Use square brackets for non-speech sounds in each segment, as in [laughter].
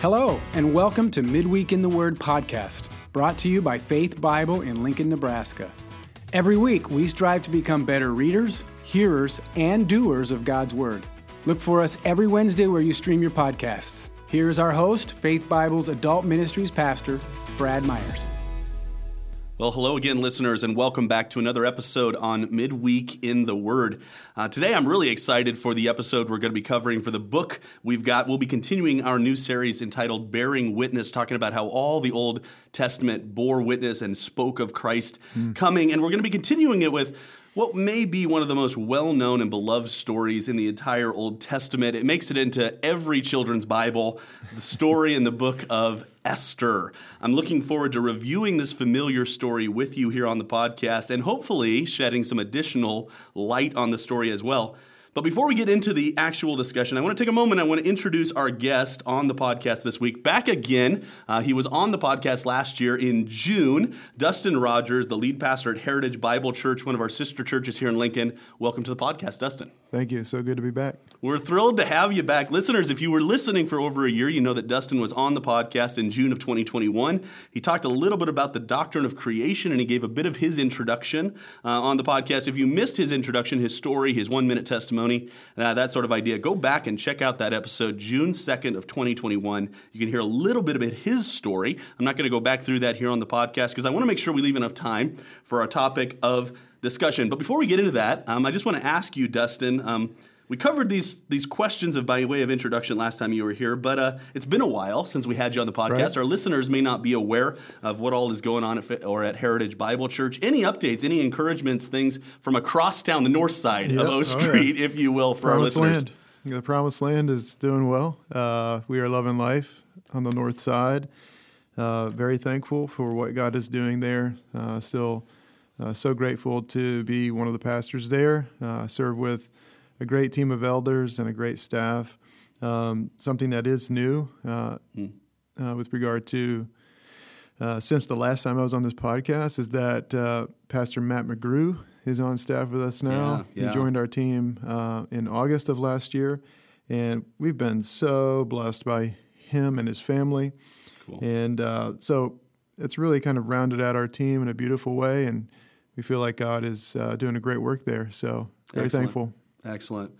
Hello, and welcome to Midweek in the Word podcast, brought to you by Faith Bible in Lincoln, Nebraska. Every week, we strive to become better readers, hearers, and doers of God's Word. Look for us every Wednesday where you stream your podcasts. Here's our host, Faith Bible's Adult Ministries Pastor, Brad Myers. Well, hello again, listeners, and welcome back to another episode on Midweek in the Word. Uh, today, I'm really excited for the episode we're going to be covering for the book we've got. We'll be continuing our new series entitled Bearing Witness, talking about how all the Old Testament bore witness and spoke of Christ mm. coming. And we're going to be continuing it with what may be one of the most well known and beloved stories in the entire Old Testament. It makes it into every children's Bible, the story in the book of Esther. I'm looking forward to reviewing this familiar story with you here on the podcast and hopefully shedding some additional light on the story as well. But before we get into the actual discussion, I want to take a moment. I want to introduce our guest on the podcast this week. Back again. Uh, he was on the podcast last year in June. Dustin Rogers, the lead pastor at Heritage Bible Church, one of our sister churches here in Lincoln. Welcome to the podcast, Dustin. Thank you. So good to be back. We're thrilled to have you back. Listeners, if you were listening for over a year, you know that Dustin was on the podcast in June of 2021. He talked a little bit about the doctrine of creation and he gave a bit of his introduction uh, on the podcast. If you missed his introduction, his story, his one minute testimony, testimony, uh, that sort of idea, go back and check out that episode, June 2nd of 2021. You can hear a little bit about his story. I'm not going to go back through that here on the podcast because I want to make sure we leave enough time for our topic of discussion. But before we get into that, um, I just want to ask you, Dustin. Um, we covered these these questions of by way of introduction last time you were here, but uh, it's been a while since we had you on the podcast. Right. Our listeners may not be aware of what all is going on at, or at Heritage Bible Church. Any updates, any encouragements, things from across town, the north side yep. of O Street, oh, yeah. if you will, for Promised our listeners. Land. The Promised Land is doing well. Uh, we are loving life on the north side. Uh, very thankful for what God is doing there. Uh, still uh, so grateful to be one of the pastors there. Uh, serve with a great team of elders and a great staff. Um, something that is new uh, mm. uh, with regard to uh, since the last time I was on this podcast is that uh, Pastor Matt McGrew is on staff with us now. Yeah, yeah. He joined our team uh, in August of last year, and we've been so blessed by him and his family. Cool. And uh, so it's really kind of rounded out our team in a beautiful way, and we feel like God is doing a great work there. So very Excellent. thankful. Excellent.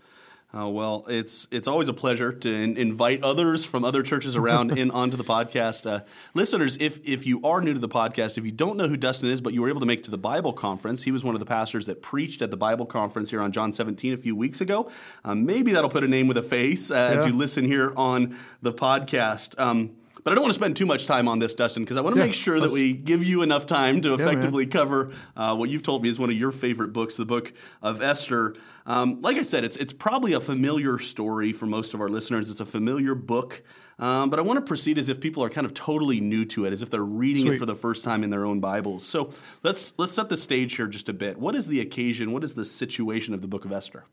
Uh, well, it's it's always a pleasure to in, invite others from other churches around in [laughs] onto the podcast. Uh, listeners, if if you are new to the podcast, if you don't know who Dustin is, but you were able to make to the Bible conference, he was one of the pastors that preached at the Bible conference here on John 17 a few weeks ago. Um, maybe that'll put a name with a face uh, yeah. as you listen here on the podcast. Um, but I don't want to spend too much time on this, Dustin, because I want to yeah, make sure that we give you enough time to effectively yeah, cover uh, what you've told me is one of your favorite books, the book of Esther. Um, like I said, it's it's probably a familiar story for most of our listeners. It's a familiar book, um, but I want to proceed as if people are kind of totally new to it, as if they're reading Sweet. it for the first time in their own Bibles. So let's let's set the stage here just a bit. What is the occasion? What is the situation of the book of Esther?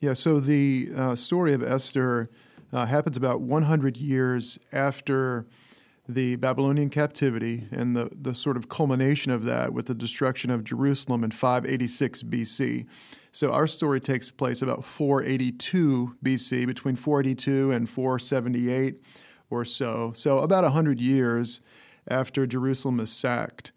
Yeah, so the uh, story of Esther uh, happens about 100 years after the Babylonian captivity and the, the sort of culmination of that with the destruction of Jerusalem in 586 BC. So our story takes place about 482 BC, between 482 and 478 or so. So about 100 years after Jerusalem is sacked.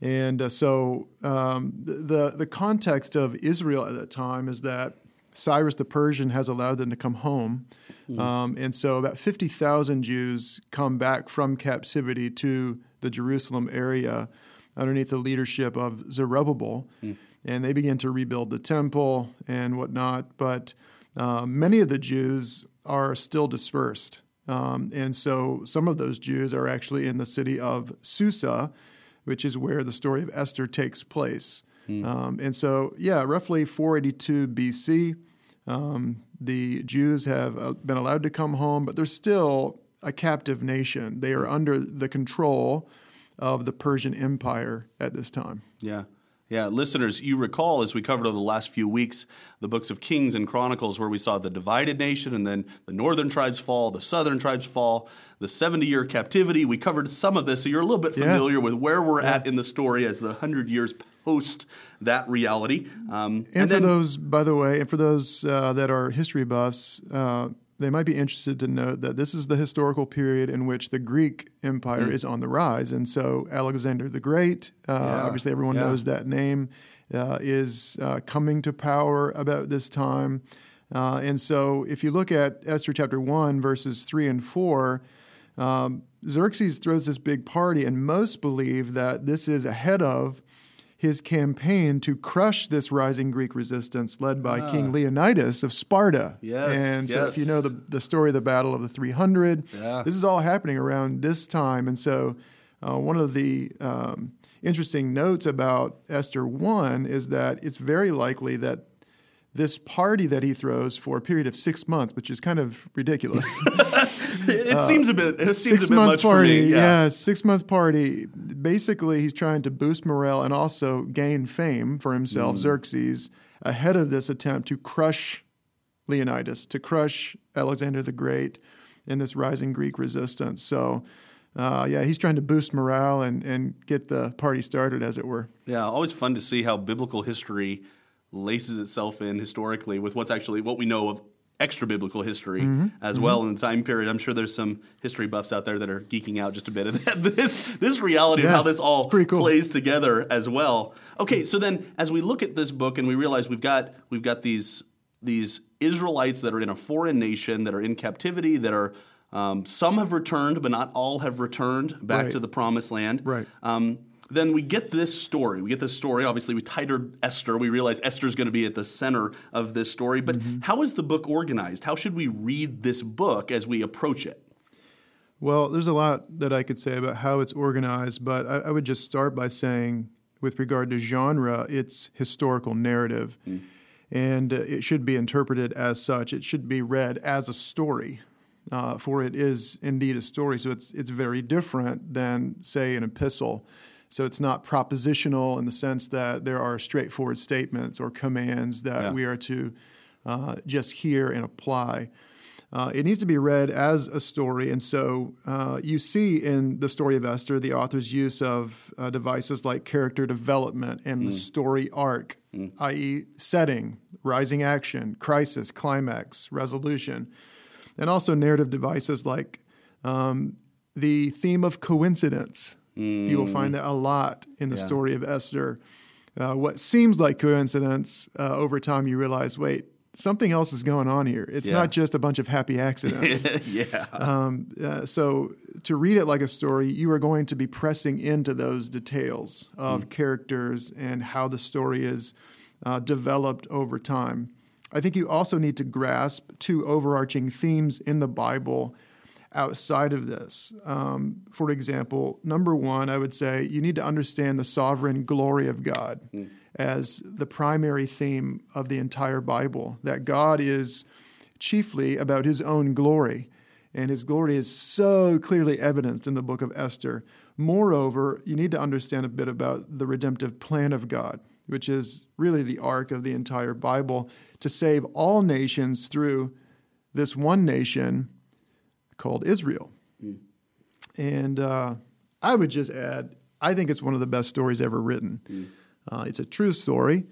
And uh, so um, the, the context of Israel at that time is that Cyrus the Persian has allowed them to come home. Mm. Um, and so about 50,000 Jews come back from captivity to the Jerusalem area underneath the leadership of Zerubbabel. Mm and they begin to rebuild the temple and whatnot. But uh, many of the Jews are still dispersed. Um, and so some of those Jews are actually in the city of Susa, which is where the story of Esther takes place. Mm. Um, and so, yeah, roughly 482 BC, um, the Jews have uh, been allowed to come home, but they're still a captive nation. They are under the control of the Persian Empire at this time. Yeah. Yeah, listeners, you recall as we covered over the last few weeks the books of Kings and Chronicles, where we saw the divided nation and then the northern tribes fall, the southern tribes fall, the 70 year captivity. We covered some of this, so you're a little bit familiar yeah. with where we're yeah. at in the story as the 100 years post that reality. Um, and, and, for then, those, by the way, and for those uh, that are history buffs, uh, they might be interested to note that this is the historical period in which the Greek Empire mm. is on the rise. And so Alexander the Great, uh, yeah. obviously everyone yeah. knows that name, uh, is uh, coming to power about this time. Uh, and so if you look at Esther chapter 1, verses 3 and 4, um, Xerxes throws this big party, and most believe that this is ahead of his campaign to crush this rising Greek resistance led by ah. King Leonidas of Sparta. Yes, and so yes. if you know the, the story of the Battle of the 300, yeah. this is all happening around this time. And so uh, one of the um, interesting notes about Esther 1 is that it's very likely that this party that he throws for a period of six months, which is kind of ridiculous. [laughs] [laughs] it uh, seems a bit. It seems a bit much party, for me. Yeah. yeah, six month party. Basically, he's trying to boost morale and also gain fame for himself, mm. Xerxes, ahead of this attempt to crush Leonidas, to crush Alexander the Great, in this rising Greek resistance. So. Uh, yeah, he's trying to boost morale and, and get the party started, as it were. Yeah, always fun to see how biblical history laces itself in historically with what's actually what we know of extra biblical history mm-hmm. as mm-hmm. well in the time period. I'm sure there's some history buffs out there that are geeking out just a bit of [laughs] this this reality yeah, of how this all cool. plays together as well. Okay, so then as we look at this book and we realize we've got we've got these these Israelites that are in a foreign nation that are in captivity that are um, some have returned, but not all have returned back right. to the promised land. Right. Um, then we get this story. We get this story. Obviously, we titled Esther. We realize Esther's going to be at the center of this story. But mm-hmm. how is the book organized? How should we read this book as we approach it? Well, there's a lot that I could say about how it's organized, but I, I would just start by saying, with regard to genre, it's historical narrative. Mm. And uh, it should be interpreted as such. It should be read as a story. Uh, for it is indeed a story, so it's it's very different than, say, an epistle. So it's not propositional in the sense that there are straightforward statements or commands that yeah. we are to uh, just hear and apply. Uh, it needs to be read as a story. And so uh, you see in the story of Esther the author's use of uh, devices like character development and mm. the story arc, mm. i.e., setting, rising action, crisis, climax, resolution, and also narrative devices like um, the theme of coincidence. Mm. You will find that a lot in the yeah. story of Esther. Uh, what seems like coincidence, uh, over time you realize, wait, something else is going on here. It's yeah. not just a bunch of happy accidents. [laughs] yeah. Um, uh, so to read it like a story, you are going to be pressing into those details of mm. characters and how the story is uh, developed over time. I think you also need to grasp two overarching themes in the Bible outside of this. Um, for example, number one, I would say you need to understand the sovereign glory of God mm. as the primary theme of the entire Bible, that God is chiefly about his own glory. And his glory is so clearly evidenced in the book of Esther. Moreover, you need to understand a bit about the redemptive plan of God, which is really the arc of the entire Bible to save all nations through this one nation called Israel. Mm. And uh, I would just add, I think it's one of the best stories ever written. Mm. Uh, it's a true story,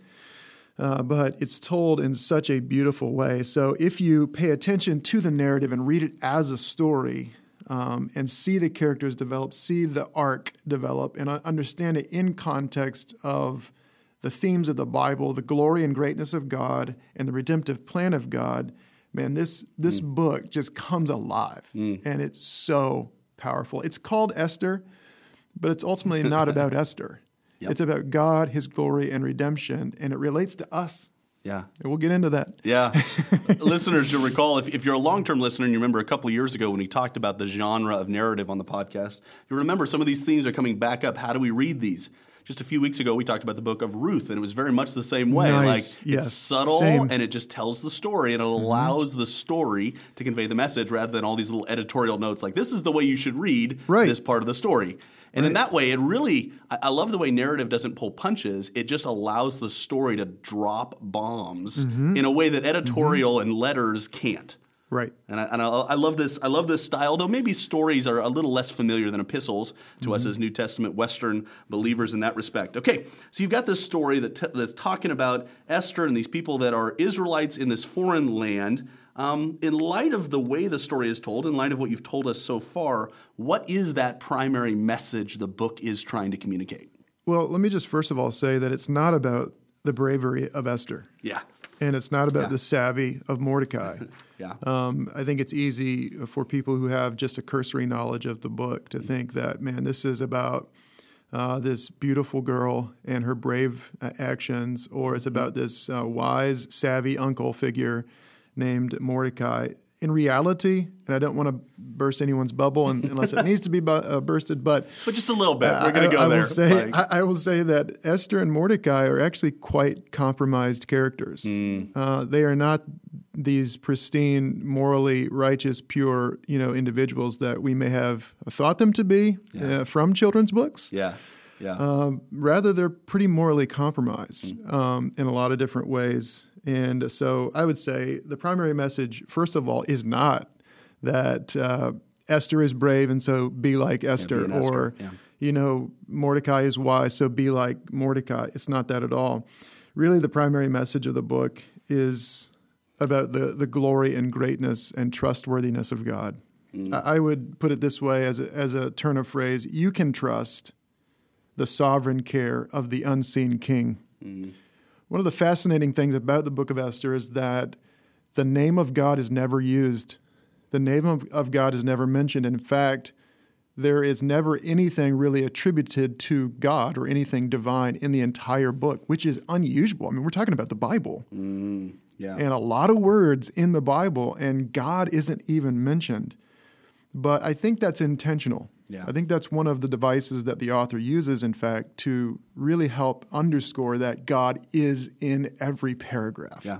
uh, but it's told in such a beautiful way. So if you pay attention to the narrative and read it as a story, um, and see the characters develop, see the arc develop, and understand it in context of the themes of the Bible, the glory and greatness of God, and the redemptive plan of God, man, this this mm. book just comes alive, mm. and it's so powerful. It's called Esther, but it's ultimately [laughs] not about Esther. Yep. It's about God, His glory, and redemption, and it relates to us. Yeah. And we'll get into that. Yeah. [laughs] Listeners, you'll recall, if, if you're a long term listener and you remember a couple years ago when we talked about the genre of narrative on the podcast, you remember some of these themes are coming back up. How do we read these? Just a few weeks ago we talked about the book of Ruth, and it was very much the same way. Nice. Like yes. it's subtle same. and it just tells the story, and it mm-hmm. allows mm-hmm. the story to convey the message rather than all these little editorial notes like this is the way you should read right. this part of the story. And right. in that way, it really, I love the way narrative doesn't pull punches. It just allows the story to drop bombs mm-hmm. in a way that editorial mm-hmm. and letters can't. Right. And, I, and I, I, love this. I love this style. Though maybe stories are a little less familiar than epistles to mm-hmm. us as New Testament Western believers in that respect. Okay, so you've got this story that t- that's talking about Esther and these people that are Israelites in this foreign land. Um, in light of the way the story is told, in light of what you've told us so far, what is that primary message the book is trying to communicate? Well, let me just first of all say that it's not about the bravery of Esther. Yeah. And it's not about Yeah. the savvy of Mordecai. [laughs] Yeah. Um, I think it's easy for people who have just a cursory knowledge of the book to think that, man, this is about uh, this beautiful girl and her brave uh, actions, or it's about this uh, wise, savvy uncle figure named Mordecai. In reality, and I don't want to burst anyone's bubble un- unless it needs to be bu- uh, bursted, but But just a little bit. We're going to go I, I there. Will say, I, I will say that Esther and Mordecai are actually quite compromised characters. Hmm. Uh, they are not these pristine, morally righteous, pure, you know, individuals that we may have thought them to be uh, from children's books. yeah. Yeah. Um, rather, they're pretty morally compromised Hmm. um, in a lot of different ways. And so I would say the primary message, first of all, is not that uh, Esther is brave and so be like Esther, an Esther, or, yeah. you know, Mordecai is wise, so be like Mordecai. It's not that at all. Really, the primary message of the book is about the, the glory and greatness and trustworthiness of God. Mm. I I would put it this way as a, as a turn of phrase you can trust the sovereign care of the unseen king. One of the fascinating things about the book of Esther is that the name of God is never used. The name of, of God is never mentioned. In fact, there is never anything really attributed to God or anything divine in the entire book, which is unusual. I mean, we're talking about the Bible mm, yeah. and a lot of words in the Bible, and God isn't even mentioned. But I think that's intentional. Yeah. I think that's one of the devices that the author uses, in fact, to really help underscore that God is in every paragraph. yeah.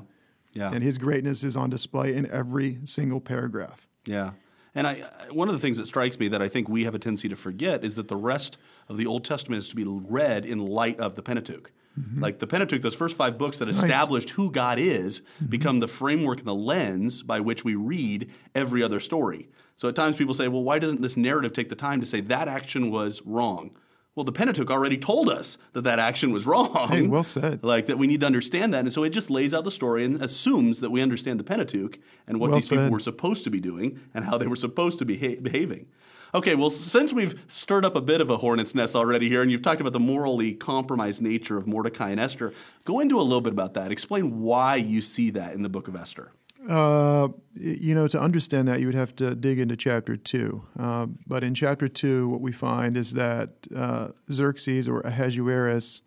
Yeah. And his greatness is on display in every single paragraph. Yeah. And I, one of the things that strikes me that I think we have a tendency to forget is that the rest of the Old Testament is to be read in light of the Pentateuch. Mm-hmm. Like the Pentateuch, those first five books that established who God is, mm-hmm. become the framework and the lens by which we read every other story. So at times people say, well, why doesn't this narrative take the time to say that action was wrong? Well, the Pentateuch already told us that that action was wrong. Hey, well said. Like that we need to understand that. And so it just lays out the story and assumes that we understand the Pentateuch and what Well these people were supposed to be doing and how they were supposed to be beha- behaving. Okay, well, since we've stirred up a bit of a hornet's nest already here, and you've talked about the morally compromised nature of Mordecai and Esther, go into a little bit about that. Explain why you see that in the book of Esther. Uh, you know, to understand that, you would have to dig into chapter two. Uh, but in chapter two, what we find is that uh, Xerxes or Ahasuerus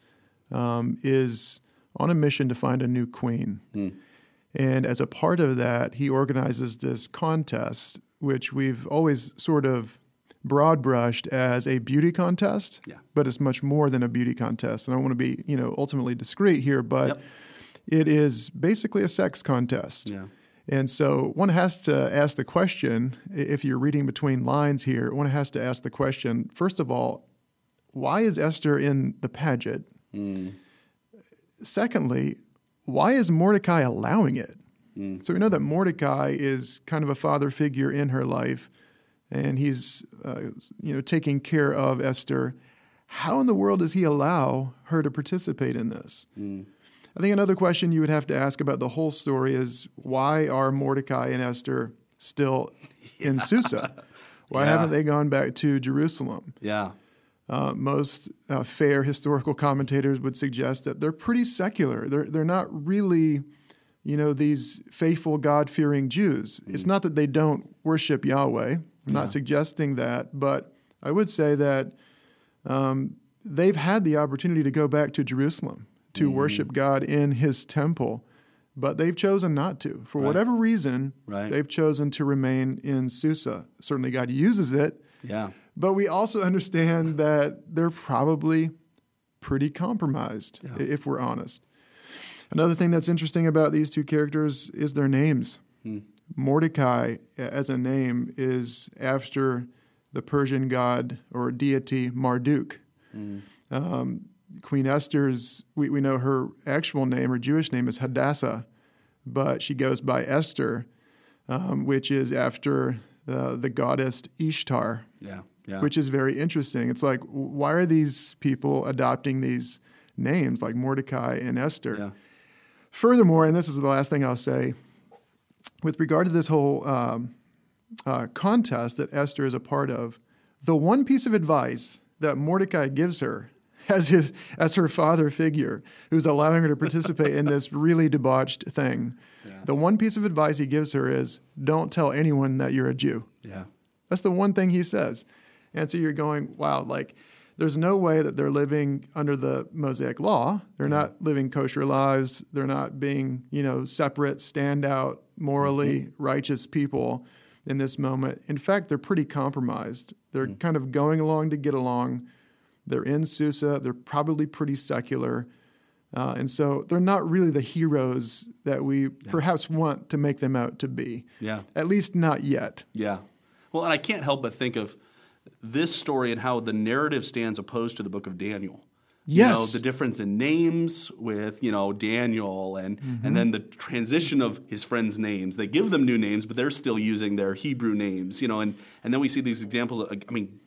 um, is on a mission to find a new queen. And as a part of that, he organizes this contest, which we've always sort of broad brushed as a beauty contest, Yeah. but it's much more than a beauty contest. And I want to be, you know, ultimately discreet here, but Yep. it is basically a sex contest. Yeah. And so one has to ask the question if you're reading between lines here, one has to ask the question first of all, why is Esther in the pageant? Hmm. Secondly, why is Mordecai allowing it? Hmm. So we know that Mordecai is kind of a father figure in her life, and he's uh, you know taking care of Esther. How in the world does he allow her to participate in this? Hmm. I think another question you would have to ask about the whole story is why are Mordecai and Esther still in [laughs] Susa? Why Yeah. haven't they gone back to Jerusalem? Yeah. Uh, most uh, fair historical commentators would suggest that they're pretty secular. They're they're not really, you know, these faithful God fearing Jews. It's not that they don't worship Yahweh. I'm not suggesting that, but I would say that um, they've had the opportunity to go back to Jerusalem to mm. worship God in His temple, but they've chosen not to. For whatever reason, Right. they've chosen to remain in Susa. Certainly, God uses it. Yeah. But we also understand that they're probably pretty compromised, i- if we're honest. Another thing that's interesting about these two characters is their names. Hmm. Mordecai, as a name, is after the Persian god or deity Marduk. Hmm. Um, Queen Esther's, we, we know her actual name, her Jewish name is Hadassah, but she goes by Esther, um, which is after uh, the goddess Ishtar Yeah. Yeah. which is very interesting. It's like, why are these people adopting these names like Mordecai and Esther? yeah. Furthermore, and this is the last thing I'll say, with regard to this whole um, uh, contest that Esther is a part of, the one piece of advice that Mordecai gives her as his as her father figure, who's allowing her to participate in this really debauched thing, yeah. the one piece of advice he gives her is, "Don't tell anyone that you're a Jew." Yeah, that's the one thing he says. And so you're going, wow, like there's no way that they're living under the Mosaic law. They're not living kosher lives. They're not being, you know, separate, standout, morally mm-hmm. righteous people in this moment. In fact, they're pretty compromised. They're mm-hmm. kind of going along to get along. They're in Susa. They're probably pretty secular. Uh, and so they're not really the heroes that we yeah. perhaps want to make them out to be. Yeah. At least not yet. Yeah. Well, and I can't help but think of this story and how the narrative stands opposed to the book of Daniel. Yes. You know, the difference in names with, you know, Daniel and mm-hmm. and then the transition of his friends' names. They give them new names, but they're still using their Hebrew names, you know, and, and then we see these examples of, I mean,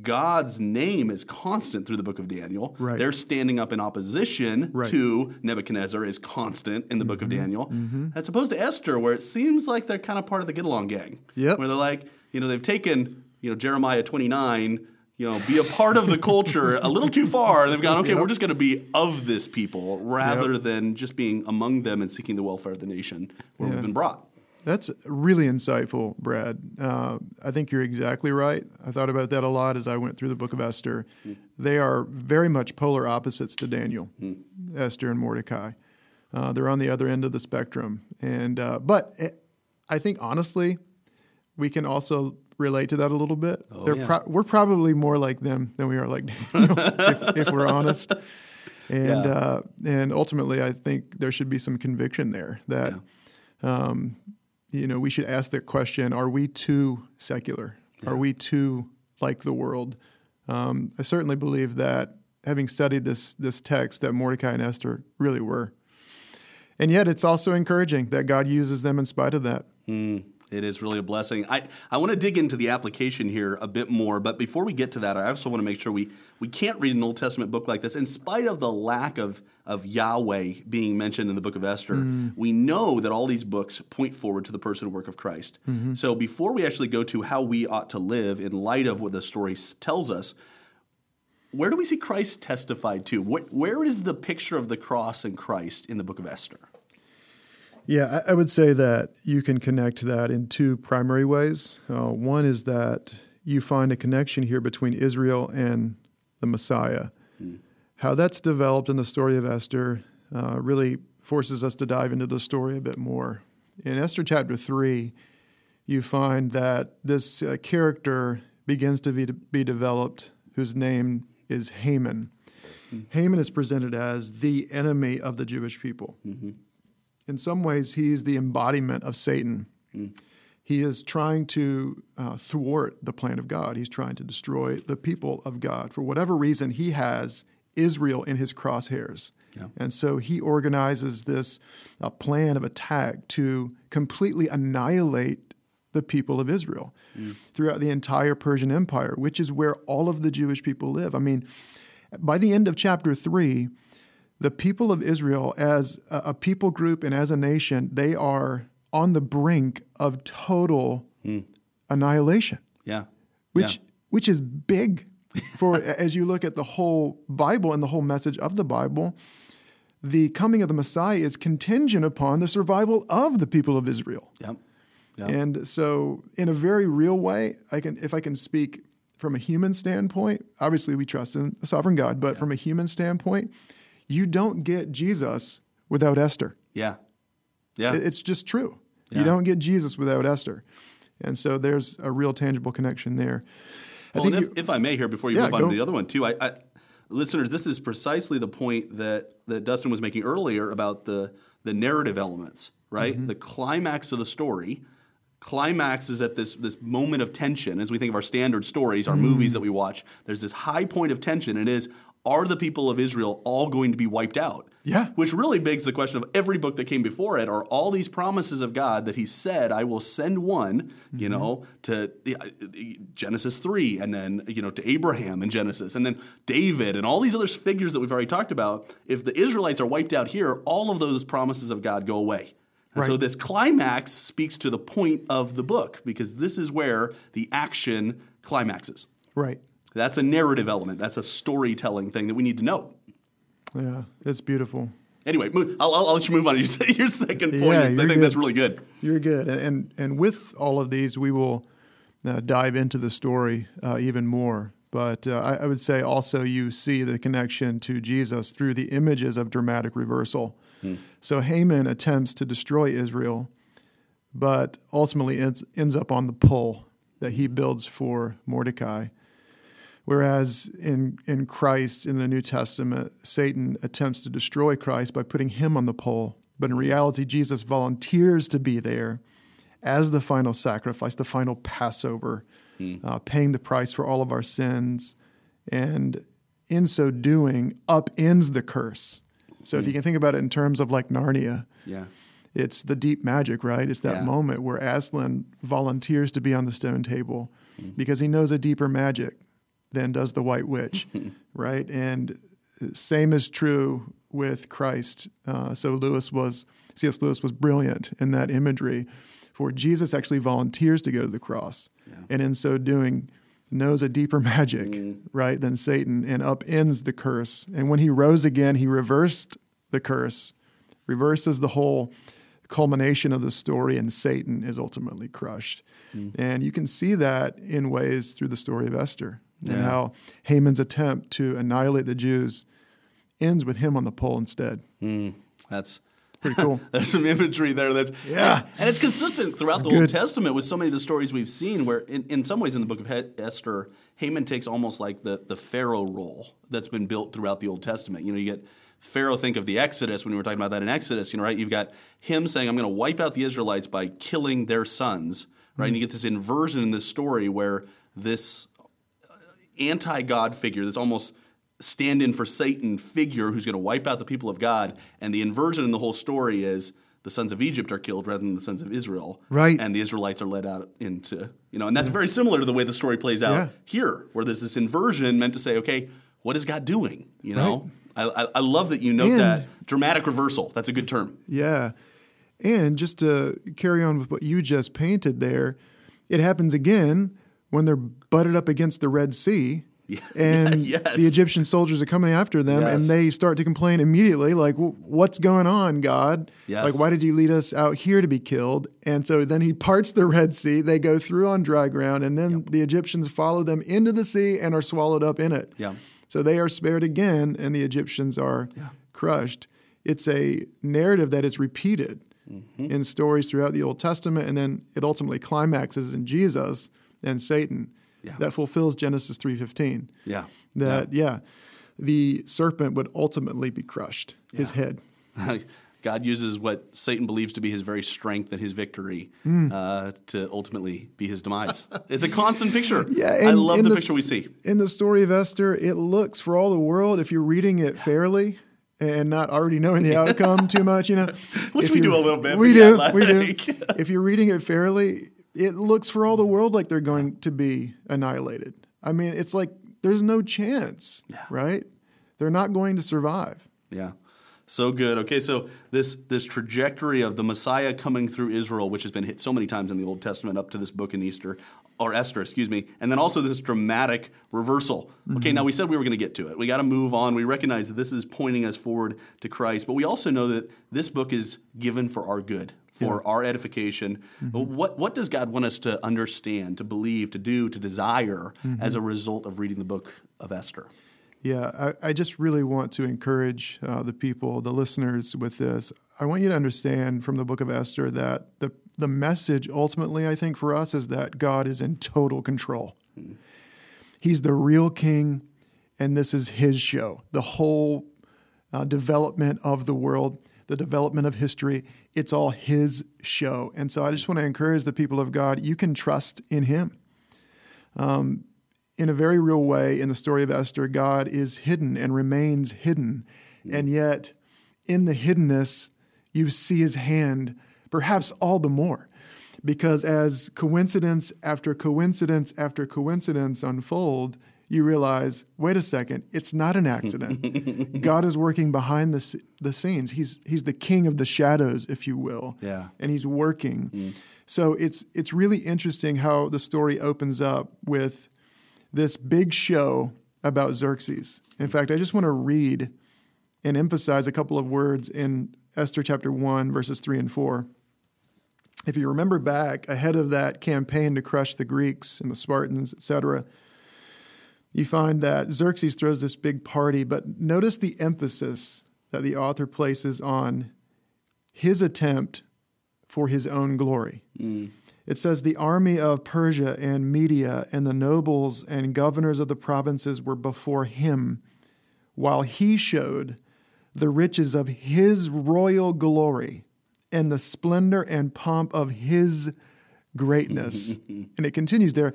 God's name is constant through the book of Daniel. Right. They're standing up in opposition right. to Nebuchadnezzar is constant in the mm-hmm. book of mm-hmm. Daniel. Mm-hmm. As opposed to Esther, where it seems like they're kind of part of the get along gang. Yep. Where they're like, you know, they've taken you know Jeremiah 29 you know, be a part of the culture a little too far. They've gone, okay, yep. we're just going to be of this people rather yep. than just being among them and seeking the welfare of the nation where yeah. we've been brought. That's really insightful, Brad. Uh, I think you're exactly right. I thought about that a lot as I went through the book of Esther. Mm. They are very much polar opposites to Daniel, mm. Esther and Mordecai. Uh, they're on the other end of the spectrum. And uh, but it, I think honestly, we can also relate to that a little bit. Oh, yeah. pro- we're probably more like them than we are like [laughs] Daniel, if, if, we're honest. [laughs] And yeah. uh, and ultimately, I think there should be some conviction there that, yeah. um, you know, we should ask the question: Are we too secular? Are we too like the world? Um, I certainly believe that, having studied this this text, that Mordecai and Esther really were. And yet, it's also encouraging that God uses them in spite of that. Mm. It is really a blessing. I, I want to dig into the application here a bit more, but before we get to that, I also want to make sure we, we can't read an Old Testament book like this. In spite of the lack of, of Yahweh being mentioned in the book of Esther, mm. we know that all these books point forward to the person and work of Christ. Mm-hmm. So before we actually go to how we ought to live in light of what the story tells us, where do we see Christ testified to? where is the picture of the cross and Christ in the book of Esther? Yeah, I, would say that you can connect that in two primary ways. Uh, one is that you find a connection here between Israel and the Messiah. Hmm. How that's developed in the story of Esther uh, really forces us to dive into the story a bit more. In Esther chapter 3, you find that this uh, character begins to be, be developed whose name is Haman. Hmm. Haman is presented as the enemy of the Jewish people. Mm-hmm in some ways, he's the embodiment of Satan. Mm. He is trying to uh, thwart the plan of God. He's trying to destroy the people of God. For whatever reason, he has Israel in his crosshairs. Yeah. And so he organizes this uh, plan of attack to completely annihilate the people of Israel mm. throughout the entire Persian Empire, which is where all of the Jewish people live. I mean, by the end of chapter 3, the people of Israel, as a, people group and as a nation, they are on the brink of total mm. annihilation. Yeah. Which yeah. which is big for [laughs] as you look at the whole Bible and the whole message of the Bible, the coming of the Messiah is contingent upon the survival of the people of Israel. Yep. Yep. And so in a very real way, I can if I can speak from a human standpoint, obviously we trust in a sovereign God, but yeah. from a human standpoint, you don't get Jesus without Esther. Yeah. Yeah. It's just true. Yeah. You don't get Jesus without Esther. And so there's a real tangible connection there. I well, if, you, if, I may here before you yeah, move on go. to the other one too, I, I, listeners, this is precisely the point that, that Dustin was making earlier about the, the narrative elements, right? Mm-hmm. The climax of the story climax is at this this moment of tension as we think of our standard stories our mm. movies that we watch there's this high point of tension and it is are the people of Israel all going to be wiped out? Yeah. Which really begs the question of every book that came before it are all these promises of God that he said, I will send one, mm-hmm. you know, to Genesis 3 and then, you know, to Abraham in Genesis and then David and all these other figures that we've already talked about. If the Israelites are wiped out here, all of those promises of God go away. And so this climax speaks to the point of the book because this is where the action climaxes. Right. That's a narrative element. That's a storytelling thing that we need to know. Yeah, it's beautiful. Anyway, move, I'll, I'll, I'll let you move on to your, [laughs] second point. Yeah, I think that's really good. You're good. And and with all of these, we will uh, dive into the story uh, even more. But uh, I, I would say also you see the connection to Jesus through the images of dramatic reversal. So Haman attempts to destroy Israel, but ultimately ends, ends up on the pole that he builds for Mordecai. Whereas in, in Christ, in the New Testament, Satan attempts to destroy Christ by putting him on the pole. But in reality, Jesus volunteers to be there as the final sacrifice, the final Passover, hmm. uh, paying the price for all of our sins. And in so doing, upends the curse. So if you hmm. can think about it in terms of like Narnia, Yeah. it's the deep magic, right? It's that Yeah. moment where Aslan volunteers to be on the stone table hmm. because he knows a deeper magic than does the White Witch, [laughs] right? And same is true with Christ. Uh, so Lewis was C.S. Lewis was brilliant in that imagery, for Jesus actually volunteers to go to the cross, and in so doing knows a deeper magic, right, than Satan, and upends the curse. And when he rose again, he reversed the curse, reverses the whole culmination of the story, and Satan is ultimately crushed. And you can see that in ways through the story of Esther and Yeah. how Haman's attempt to annihilate the Jews ends with him on the pole instead. Hmm, that's Pretty cool. [laughs] There's some imagery there that's Yeah. and it's consistent throughout the good. Old Testament with so many of the stories we've seen. Where in, in some ways in the book of he- Esther, Haman takes almost like the the Pharaoh role that's been built throughout the Old Testament. You know, you get Pharaoh. Think of the Exodus when we were talking about that in Exodus. You know, right? You've got him saying, "I'm going to wipe out the Israelites by killing their sons." Right, and hmm. you get this inversion in this story where this anti God figure, this almost stand in for Satan figure who's going to wipe out the people of God. And the inversion in the whole story is the sons of Egypt are killed rather than the sons of Israel. Right. And the Israelites are led out into, you know, and that's very similar to the way the story plays out Yeah. here, where there's this inversion meant to say, okay, what is God doing? You know? I, I, I love that you note And- that dramatic reversal. That's a good term. Yeah. And just to carry on with what you just painted there, it happens again when they're butted up against the Red Sea. [laughs] And [laughs] Yes. the Egyptian soldiers are coming after them, Yes. and they start to complain immediately, like, "What's going on, God? Yes. Like, why did you lead us out here to be killed?" And so then he parts the Red Sea. They go through on dry ground, and then the Egyptians follow them into the sea and are swallowed up in it. Yeah. So they are spared again, and the Egyptians are crushed. It's a narrative that is repeated Mm-hmm. in stories throughout the Old Testament, and then it ultimately climaxes in Jesus and Satan. Yeah. That fulfills Genesis three fifteen. Yeah. That yeah. the serpent would ultimately be crushed, his head. [laughs] God uses what Satan believes to be his very strength and his victory Hmm. uh, to ultimately be his demise. it's a constant picture. [laughs] Yeah, I love the the picture we see. In the story of Esther, it looks for all the world, if you're reading it fairly and not already knowing the outcome too much, you know. [laughs] Which we do a little bit, We do, yeah, we do. If you're reading it fairly, it looks for all the mm-hmm. world like they're going to be annihilated. I mean, it's like there's no chance, right? They're not going to survive. Yeah. So good. Okay, so this this trajectory of the Messiah coming through Israel, which has been hit so many times in the Old Testament up to this book in Easter or Esther, excuse me, and then also this dramatic reversal. Okay, mm-hmm. now we said we were going to get to it. We got to move on. We recognize that this is pointing us forward to Christ, but we also know that this book is given for our good, for our edification. But What what does God want us to understand, to believe, to do, to desire as a result of reading the book of Esther? Yeah, I, I just really want to encourage uh, the people, the listeners with this. I want you to understand from the book of Esther that the, the message ultimately, I think, for us is that God is in total control. He's the real king, and this is his show. The whole uh, development of the world, the development of history, it's all his show. And so I just want to encourage the people of God you can trust in him um, in a very real way in the story of Esther, God is hidden and remains hidden. Mm-hmm. And yet, in the hiddenness, you see his hand perhaps all the more. Because as coincidence after coincidence after coincidence unfold, you realize, wait a second, it's not an accident. [laughs] God is working behind the, the scenes. He's, he's the king of the shadows, if you will. Yeah. And he's working. Mm. So it's, it's really interesting how the story opens up with this big show about Xerxes. In fact, I just want to read and emphasize a couple of words in Esther chapter 1, verses 3 and 4. If you remember back ahead of that campaign to crush the Greeks and the Spartans, etc., you find that Xerxes throws this big party, but notice the emphasis that the author places on his attempt for his own glory. Mm. It says the army of Persia and Media and the nobles and governors of the provinces were before him, while he showed the riches of his royal glory and the splendor and pomp of his greatness. [laughs] and it continues there.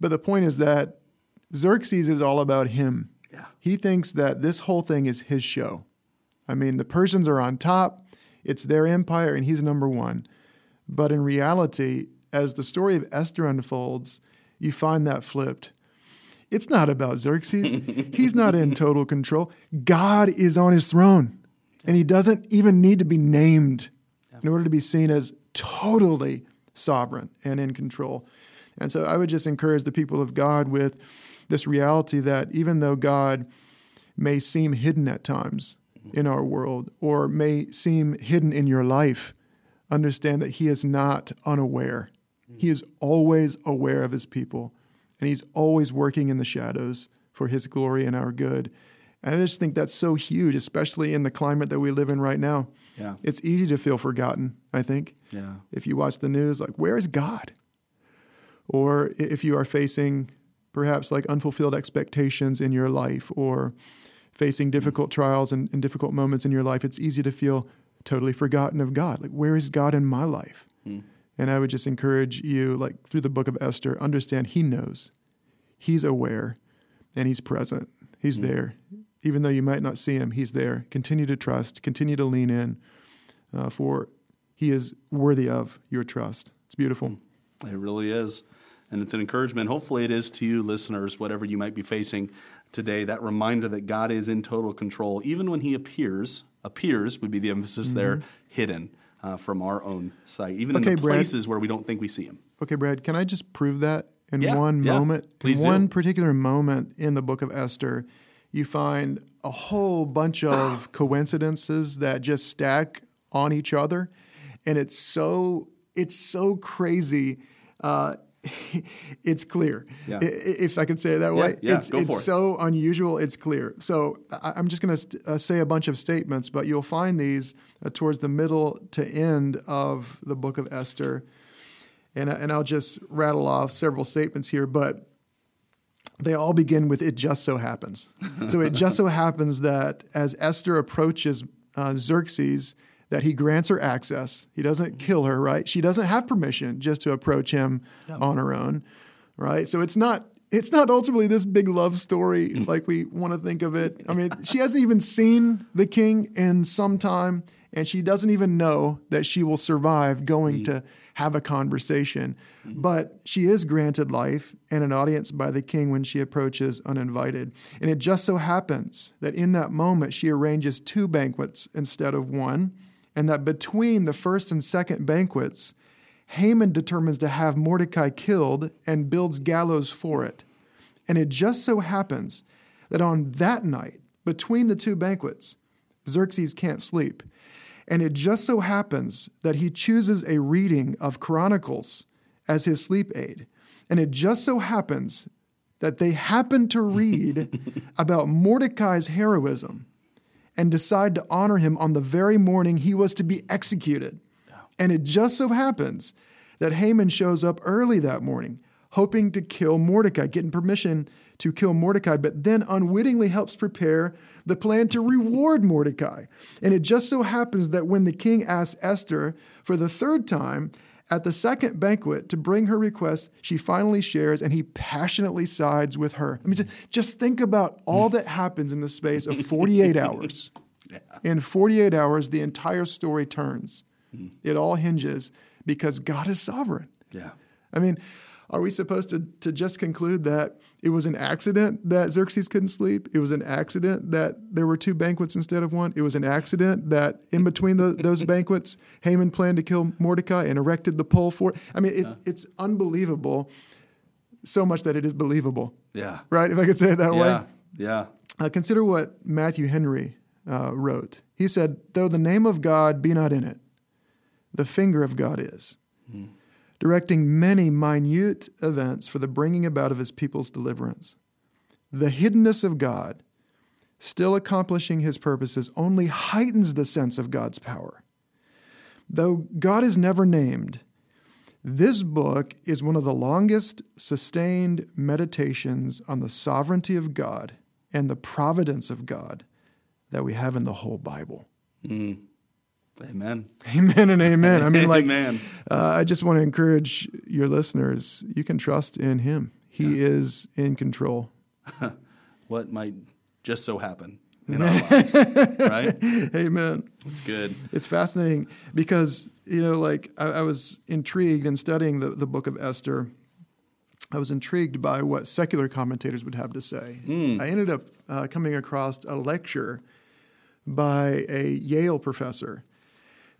But the point is that Xerxes is all about him. Yeah. He thinks that this whole thing is his show. I mean, the Persians are on top, it's their empire, and he's number one. But in reality, as the story of Esther unfolds, you find that flipped. It's not about Xerxes. [laughs] He's not in total control. God is on his throne, and he doesn't even need to be named in order to be seen as totally sovereign and in control. And so I would just encourage the people of God with this reality that even though God may seem hidden at times in our world or may seem hidden in your life, understand that He is not unaware. He is always aware of His people, and He's always working in the shadows for His glory and our good. And I just think that's so huge, especially in the climate that we live in right now. Yeah. It's easy to feel forgotten, I think. Yeah. If you watch the news, like, where is God? Or if you are facing perhaps like unfulfilled expectations in your life or facing difficult trials and, and difficult moments in your life, it's easy to feel totally forgotten of God. Like, where is God in my life? Hmm. And I would just encourage you, like through the book of Esther, understand He knows, He's aware, and He's present. He's hmm. there. Even though you might not see Him, He's there. Continue to trust, continue to lean in, uh, for He is worthy of your trust. It's beautiful. Hmm. It really is. And it's an encouragement. Hopefully, it is to you, listeners, whatever you might be facing today, that reminder that God is in total control, even when He appears, appears would be the emphasis mm-hmm. there, hidden uh, from our own sight, even okay, in the places Brad. where we don't think we see Him. Okay, Brad, can I just prove that in yeah, one yeah, moment? Please in do. one particular moment in the book of Esther, you find a whole bunch of [sighs] coincidences that just stack on each other, and it's so it's so crazy. Uh, [laughs] it's clear. Yeah. If I can say it that way, yeah, it's, it's so unusual. It's clear. So I'm just going to st- uh, say a bunch of statements, but you'll find these uh, towards the middle to end of the book of Esther, and and I'll just rattle off several statements here, but. They all begin with "it just so happens." [laughs] so it just so happens that as Esther approaches uh, Xerxes, that he grants her access. He doesn't mm-hmm. kill her, right? She doesn't have permission just to approach him on her own, right? So it's not it's not ultimately this big love story mm. like we want to think of it. I mean, [laughs] she hasn't even seen the king in some time, and she doesn't even know that she will survive going mm. to have a conversation. Mm. But she is granted life and an audience by the king when she approaches uninvited. And it just so happens that in that moment, she arranges two banquets instead of one and that between the first and second banquets, Haman determines to have Mordecai killed and builds gallows for it. And it just so happens that on that night, between the two banquets, Xerxes can't sleep. And it just so happens that he chooses a reading of Chronicles as his sleep aid. And it just so happens that they happen to read [laughs] about Mordecai's heroism and decide to honor him on the very morning he was to be executed. And it just so happens that Haman shows up early that morning, hoping to kill Mordecai, getting permission to kill Mordecai, but then unwittingly helps prepare the plan to reward Mordecai. And it just so happens that when the king asks Esther for the third time at the second banquet, to bring her request, she finally shares and he passionately sides with her. I mean, just, just think about all that happens in the space of 48 [laughs] hours. Yeah. In 48 hours, the entire story turns. Mm. It all hinges because God is sovereign. Yeah. I mean, Are we supposed to, to just conclude that it was an accident that Xerxes couldn't sleep? It was an accident that there were two banquets instead of one? It was an accident that in between the, those banquets, Haman planned to kill Mordecai and erected the pole for it? I mean, it, it's unbelievable, so much that it is believable, Yeah. right? If I could say it that way. Yeah. Yeah. Uh, consider what Matthew Henry uh, wrote. He said, Though the name of God be not in it, the finger of God is, directing many minute events for the bringing about of his people's deliverance. The hiddenness of God, still accomplishing his purposes, only heightens the sense of God's power. Though God is never named, this book is one of the longest sustained meditations on the sovereignty of God and the providence of God that we have in the whole Bible. Mm. Amen. Amen and amen. I mean, [laughs] like, Amen. uh, I just want to encourage your listeners you can trust in Him, He is in control. [laughs] What might just so happen in our lives, right? [laughs] Amen. It's good. It's fascinating because, you know, like I, I was intrigued in studying the, the book of Esther. I was intrigued by what secular commentators would have to say. I ended up uh, coming across a lecture by a Yale professor.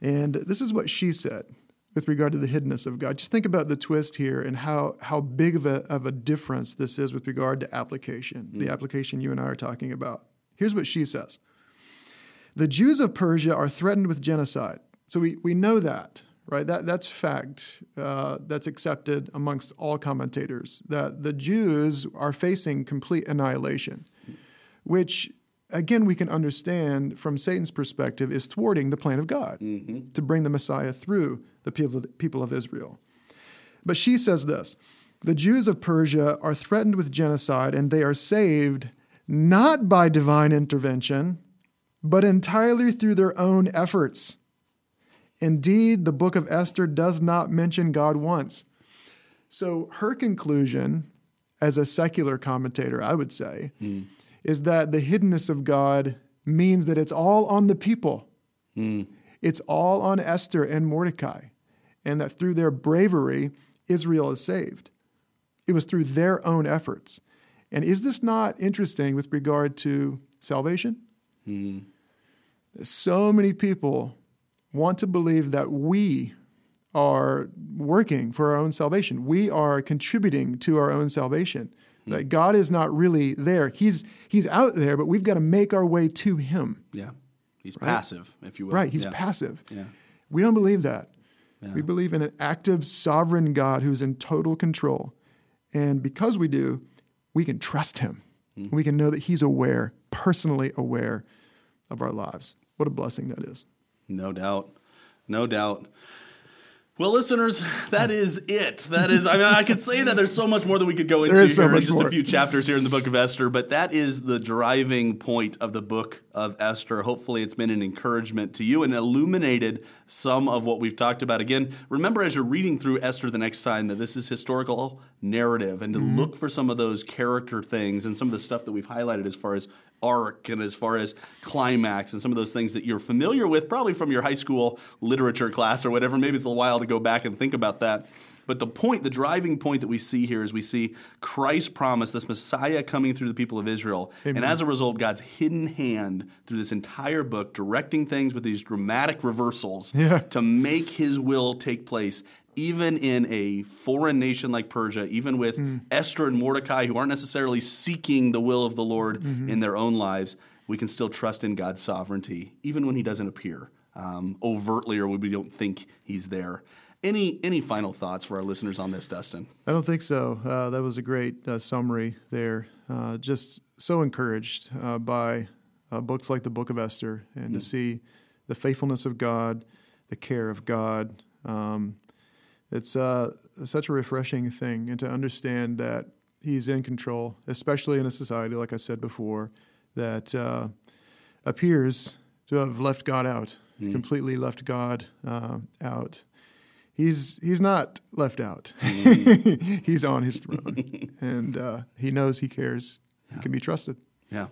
And this is what she said with regard to the hiddenness of God. Just think about the twist here and how, how big of a, of a difference this is with regard to application, the application you and I are talking about. Here's what she says The Jews of Persia are threatened with genocide. So we, we know that, right? That, that's fact. Uh, that's accepted amongst all commentators that the Jews are facing complete annihilation, which, again, we can understand from Satan's perspective is thwarting the plan of God mm-hmm. to bring the Messiah through the people, people of Israel. But she says this The Jews of Persia are threatened with genocide, and they are saved not by divine intervention, but entirely through their own efforts. Indeed, the book of Esther does not mention God once. So her conclusion, as a secular commentator, I would say, mm. Is that the hiddenness of God means that it's all on the people. Hmm. It's all on Esther and Mordecai, and that through their bravery, Israel is saved. It was through their own efforts. And is this not interesting with regard to salvation? Hmm. So many people want to believe that we are working for our own salvation. We are contributing to our own salvation. That God is not really there. He's he's out there, but we've got to make our way to him. Yeah. He's passive, if you will. Right, he's Yeah. passive. Yeah. We don't believe that. Yeah. We believe in an active, sovereign God who's in total control. And because we do, we can trust him. Hmm. We can know that he's aware, personally aware of our lives. What a blessing that is. No doubt. No doubt. Well, listeners, that is it. That is, I mean, I could say that there's so much more that we could go into There is so here in just more. a few chapters here in the book of Esther, but that is the driving point of the book of Esther. Hopefully, it's been an encouragement to you and illuminated some of what we've talked about. Again, remember as you're reading through Esther the next time that this is historical narrative and to Mm-hmm. look for some of those character things and some of the stuff that we've highlighted as far as arc and as far as climax and some of those things that you're familiar with, probably from your high school literature class or whatever. Maybe it's a while to go back and think about that. But the point, the driving point that we see here is we see Christ promise, this Messiah coming through the people of Israel. And as a result, God's hidden hand through this entire book, directing things with these dramatic reversals Yeah. to make his will take place. Even in a foreign nation like Persia, even with Esther and Mordecai, who aren't necessarily seeking the will of the Lord in their own lives, we can still trust in God's sovereignty, even when He doesn't appear um, overtly or when we don't think He's there. Any any final thoughts for our listeners on this, Dustin? I don't think so. Uh, that was a great uh, summary there. Uh, just so encouraged uh, by uh, books like the Book of Esther and to see the faithfulness of God, the care of God. Um, it's uh, such a refreshing thing, and to understand that He's in control, especially in a society, like I said before, that uh, appears to have left God out, completely left God uh, out. He's he's not left out. [laughs] he's on his throne, [laughs] and uh, he knows he cares. He can be trusted. Yeah.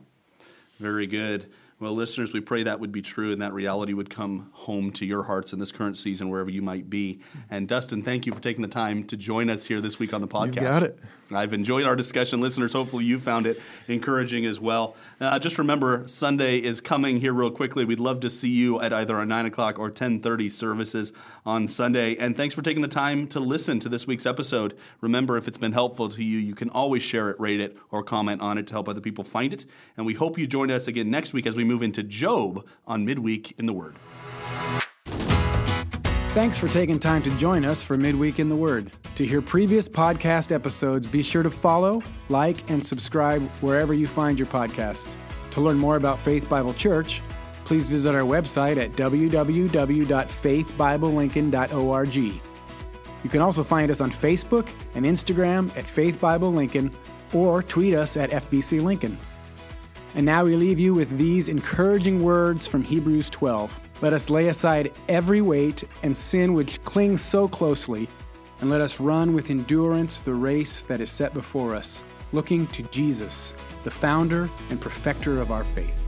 Very good. Well, listeners, we pray that would be true and that reality would come home to your hearts in this current season, wherever you might be. And Dustin, thank you for taking the time to join us here this week on the podcast. You got it. I've enjoyed our discussion, listeners. Hopefully, you found it encouraging as well. Uh, just remember, Sunday is coming here real quickly. We'd love to see you at either our nine o'clock or ten thirty services on Sunday. And thanks for taking the time to listen to this week's episode. Remember, if it's been helpful to you, you can always share it, rate it, or comment on it to help other people find it. And we hope you join us again next week as we move into Job on midweek in the Word. Thanks for taking time to join us for Midweek in the Word. To hear previous podcast episodes, be sure to follow, like, and subscribe wherever you find your podcasts. To learn more about Faith Bible Church, please visit our website at www.faithbiblelincoln.org. You can also find us on Facebook and Instagram at Faith Bible Lincoln or tweet us at FBC Lincoln. And now we leave you with these encouraging words from Hebrews 12. Let us lay aside every weight and sin which clings so closely, and let us run with endurance the race that is set before us, looking to Jesus, the founder and perfecter of our faith.